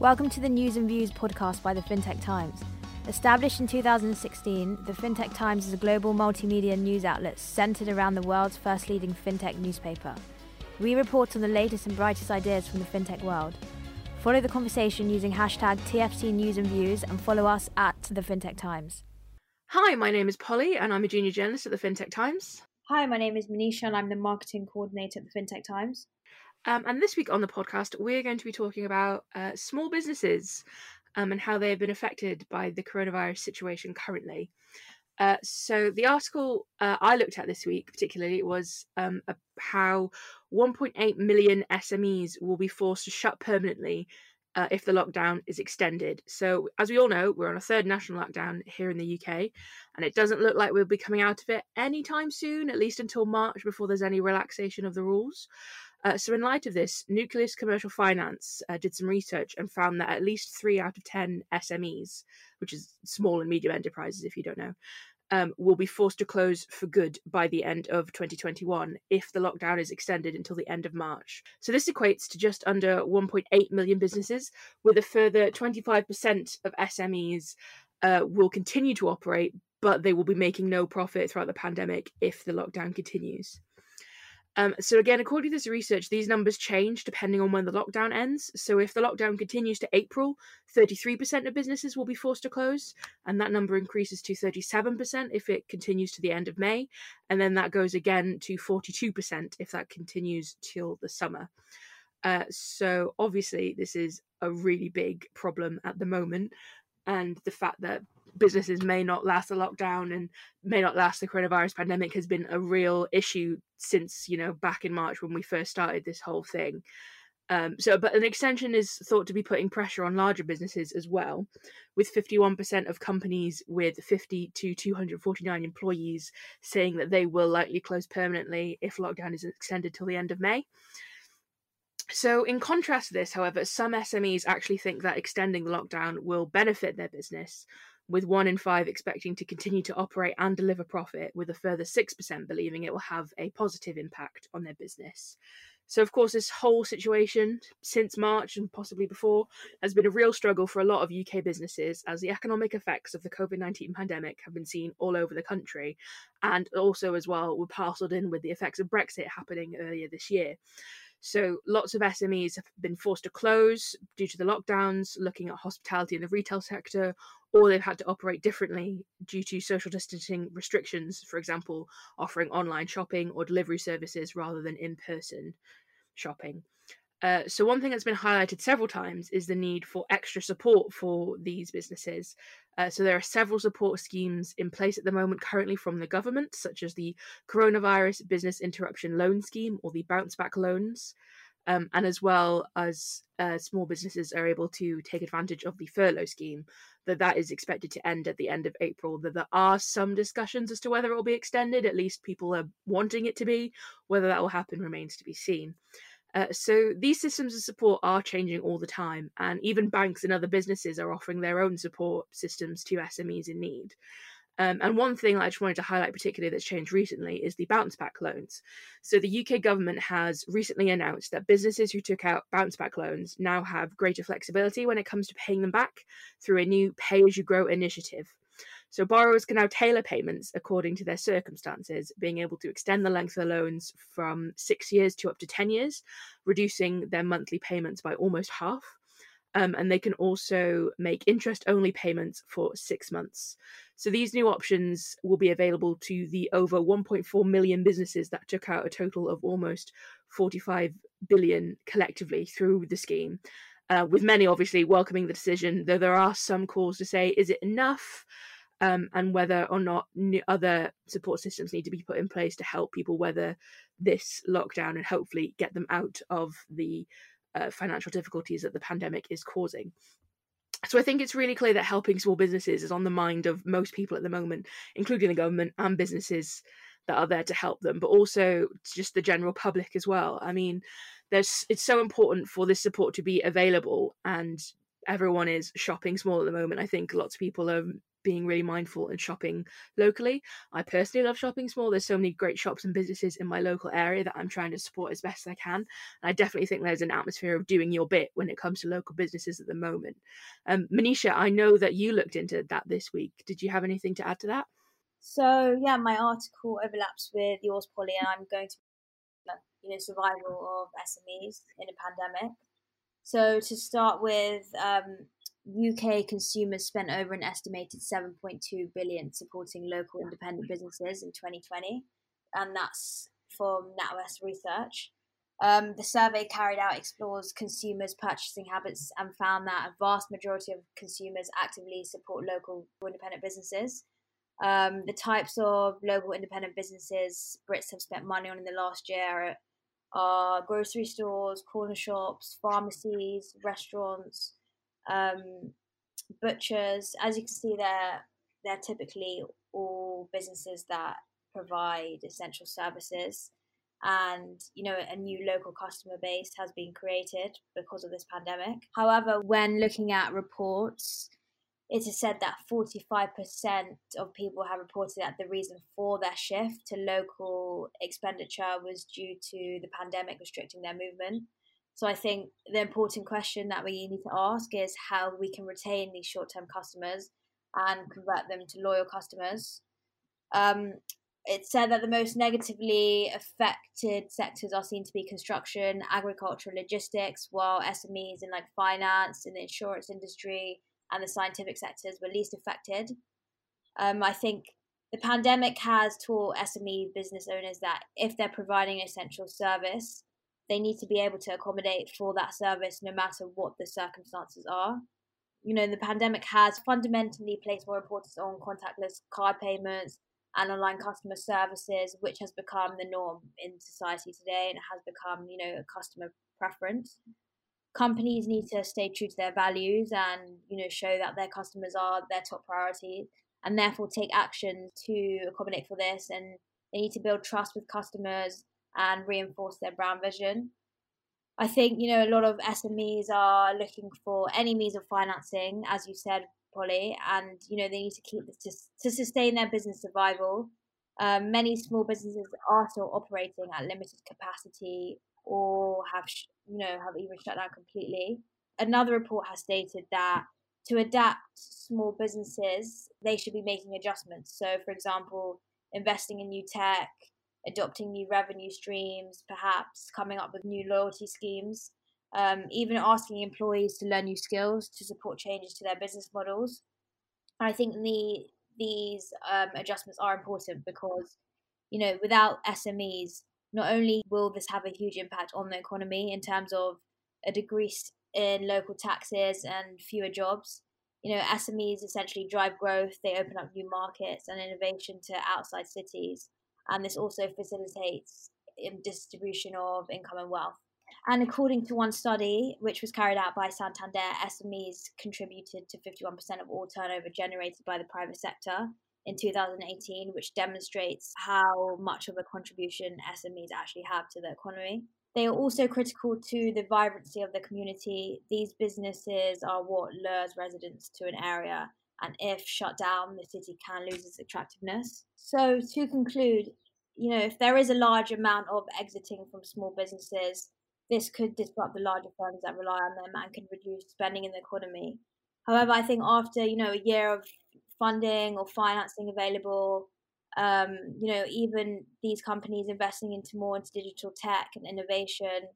Welcome to the News and Views podcast by the FinTech Times. Established in 2016, the FinTech Times is a global multimedia news outlet centered around the world's first leading FinTech newspaper. We report on the latest and brightest ideas from the FinTech world. Follow the conversation using hashtag TFT News and Views and follow us at the FinTech Times. Hi, my name is Polly and I'm a junior journalist at the FinTech Times. Hi, my name is Manisha and I'm the marketing coordinator at the FinTech Times. Um, and this week on the podcast, we're going to be talking about uh, small businesses um, and how they have been affected by the coronavirus situation currently. Uh, so the article uh, I looked at this week, particularly, was um, how 1.8 million SMEs will be forced to shut permanently uh, if the lockdown is extended. So, as we all know, we're on a third national lockdown here in the UK, and it doesn't look like we'll be coming out of it anytime soon, at least until March, before there's any relaxation of the rules. Uh, so, in light of this, Nucleus Commercial Finance uh, did some research and found that at least three out of 10 SMEs, which is small and medium enterprises if you don't know, um, will be forced to close for good by the end of 2021 if the lockdown is extended until the end of March. So, this equates to just under 1.8 million businesses, with a further 25% of SMEs uh, will continue to operate, but they will be making no profit throughout the pandemic if the lockdown continues. Um, so again, according to this research, these numbers change depending on when the lockdown ends. So if the lockdown continues to April, 33% of businesses will be forced to close, and that number increases to 37% if it continues to the end of May, and then that goes again to 42% if that continues till the summer. Uh, so obviously, this is a really big problem at the moment, and the fact that businesses may not last the lockdown and may not last the coronavirus pandemic has been a real issue since you know back in March when we first started this whole thing. Um, so, but an extension is thought to be putting pressure on larger businesses as well, with 51% of companies with 50 to 249 employees saying that they will likely close permanently if lockdown is extended till the end of May. So, in contrast to this, however, some SMEs actually think that extending the lockdown will benefit their business, with one in five expecting to continue to operate and deliver profit, with a further 6% believing it will have a positive impact on their business. So, of course, this whole situation since March and possibly before has been a real struggle for a lot of UK businesses as the economic effects of the COVID 19 pandemic have been seen all over the country. And also, as well, were parcelled in with the effects of Brexit happening earlier this year. So lots of SMEs have been forced to close due to the lockdowns, looking at hospitality and the retail sector, or they've had to operate differently due to social distancing restrictions, for example, offering online shopping or delivery services rather than in person shopping. Uh, so, one thing that's been highlighted several times is the need for extra support for these businesses. Uh, so, there are several support schemes in place at the moment currently from the government, such as the Coronavirus Business Interruption Loan Scheme or the Bounce Back Loans um, and as well as uh, small businesses are able to take advantage of the furlough scheme that that is expected to end at the end of april. That there are some discussions as to whether it will be extended at least people are wanting it to be. Whether that will happen remains to be seen uh, so these systems of support are changing all the time and even banks and other businesses are offering their own support systems to smes in need um, and one thing I just wanted to highlight particularly that's changed recently is the bounce back loans. So the UK government has recently announced that businesses who took out bounce back loans now have greater flexibility when it comes to paying them back through a new pay as you grow initiative. So borrowers can now tailor payments according to their circumstances, being able to extend the length of the loans from six years to up to 10 years, reducing their monthly payments by almost half. Um, and they can also make interest only payments for six months. So these new options will be available to the over 1.4 million businesses that took out a total of almost 45 billion collectively through the scheme. Uh, with many obviously welcoming the decision, though there are some calls to say, is it enough? Um, and whether or not other support systems need to be put in place to help people weather this lockdown and hopefully get them out of the uh, financial difficulties that the pandemic is causing. So I think it's really clear that helping small businesses is on the mind of most people at the moment, including the government and businesses that are there to help them, but also just the general public as well. I mean, there's it's so important for this support to be available and everyone is shopping small at the moment. I think lots of people are being really mindful and shopping locally. I personally love shopping small. There's so many great shops and businesses in my local area that I'm trying to support as best as I can. And I definitely think there's an atmosphere of doing your bit when it comes to local businesses at the moment. Um, Manisha, I know that you looked into that this week. Did you have anything to add to that? So yeah, my article overlaps with yours, Polly, and I'm going to you know survival of SMEs in a pandemic. So to start with, um, UK consumers spent over an estimated 7.2 billion supporting local independent businesses in 2020, and that's from NatWest Research. Um, the survey carried out explores consumers' purchasing habits and found that a vast majority of consumers actively support local independent businesses. Um, the types of local independent businesses Brits have spent money on in the last year are grocery stores, corner shops, pharmacies, restaurants, um, butchers. As you can see, they're they're typically all businesses that provide essential services, and you know a new local customer base has been created because of this pandemic. However, when looking at reports it is said that 45% of people have reported that the reason for their shift to local expenditure was due to the pandemic restricting their movement. So I think the important question that we need to ask is how we can retain these short-term customers and convert them to loyal customers. Um, it's said that the most negatively affected sectors are seen to be construction, agriculture, logistics, while SMEs in like finance and the insurance industry and the scientific sectors were least affected. Um, I think the pandemic has taught SME business owners that if they're providing an essential service, they need to be able to accommodate for that service no matter what the circumstances are. You know, the pandemic has fundamentally placed more importance on contactless card payments and online customer services, which has become the norm in society today and has become, you know, a customer preference companies need to stay true to their values and you know show that their customers are their top priority and therefore take action to accommodate for this and they need to build trust with customers and reinforce their brand vision i think you know a lot of smes are looking for any means of financing as you said polly and you know they need to keep this to, to sustain their business survival um, many small businesses are still operating at limited capacity or have you know have even shut down completely. Another report has stated that to adapt small businesses, they should be making adjustments. So, for example, investing in new tech, adopting new revenue streams, perhaps coming up with new loyalty schemes, um, even asking employees to learn new skills to support changes to their business models. I think the these um, adjustments are important because you know without SMEs, not only will this have a huge impact on the economy in terms of a decrease in local taxes and fewer jobs, you know, SMEs essentially drive growth, they open up new markets and innovation to outside cities, and this also facilitates um, distribution of income and wealth. And according to one study, which was carried out by Santander, SMEs contributed to 51% of all turnover generated by the private sector in 2018, which demonstrates how much of a contribution SMEs actually have to the economy. They are also critical to the vibrancy of the community. These businesses are what lures residents to an area, and if shut down, the city can lose its attractiveness. So, to conclude, you know, if there is a large amount of exiting from small businesses, this could disrupt the larger firms that rely on them and can reduce spending in the economy. However, I think after you know a year of funding or financing available. Um, you know, even these companies investing into more into digital tech and innovation,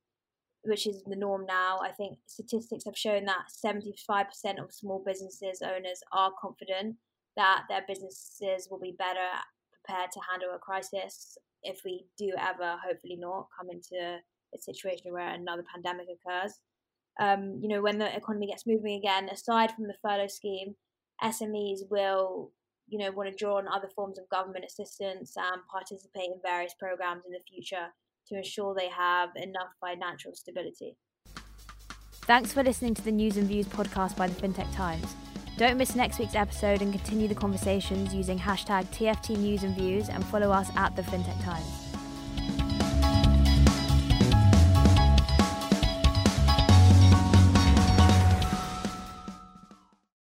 which is the norm now. I think statistics have shown that 75% of small businesses owners are confident that their businesses will be better prepared to handle a crisis if we do ever, hopefully not, come into a situation where another pandemic occurs. Um, you know, when the economy gets moving again, aside from the furlough scheme, SMEs will, you know, want to draw on other forms of government assistance and participate in various programs in the future to ensure they have enough financial stability. Thanks for listening to the News and Views podcast by the FinTech Times. Don't miss next week's episode and continue the conversations using hashtag TFT News and Views and follow us at the FinTech Times.